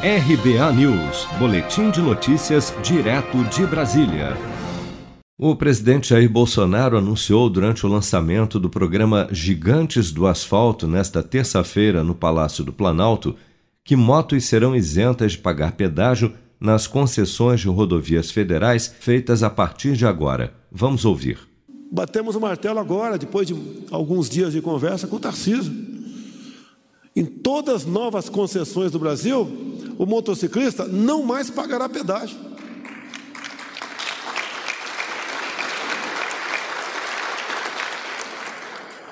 RBA News, Boletim de Notícias, direto de Brasília. O presidente Jair Bolsonaro anunciou durante o lançamento do programa Gigantes do Asfalto, nesta terça-feira, no Palácio do Planalto, que motos serão isentas de pagar pedágio nas concessões de rodovias federais feitas a partir de agora. Vamos ouvir. Batemos o martelo agora, depois de alguns dias de conversa com o Tarcísio. Em todas as novas concessões do Brasil, o motociclista não mais pagará pedágio.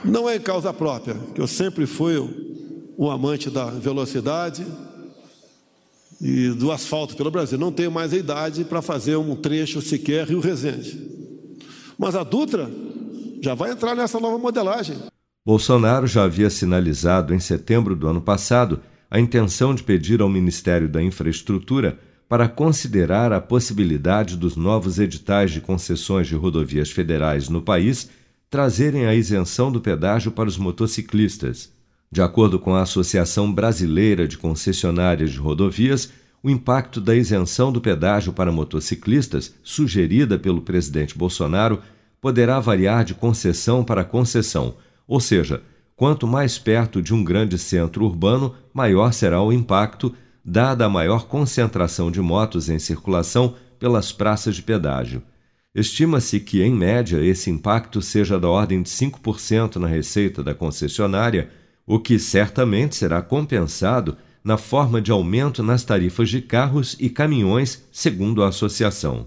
Não é em causa própria, que eu sempre fui um amante da velocidade e do asfalto pelo Brasil. Não tenho mais a idade para fazer um trecho sequer Rio Resende. Mas a Dutra já vai entrar nessa nova modelagem. Bolsonaro já havia sinalizado em setembro do ano passado a intenção de pedir ao Ministério da Infraestrutura para considerar a possibilidade dos novos editais de concessões de rodovias federais no país trazerem a isenção do pedágio para os motociclistas. De acordo com a Associação Brasileira de Concessionárias de Rodovias, o impacto da isenção do pedágio para motociclistas, sugerida pelo presidente Bolsonaro, poderá variar de concessão para concessão, ou seja, quanto mais perto de um grande centro urbano, maior será o impacto, dada a maior concentração de motos em circulação pelas praças de pedágio. Estima-se que, em média, esse impacto seja da ordem de 5% na receita da concessionária, o que certamente será compensado na forma de aumento nas tarifas de carros e caminhões, segundo a associação.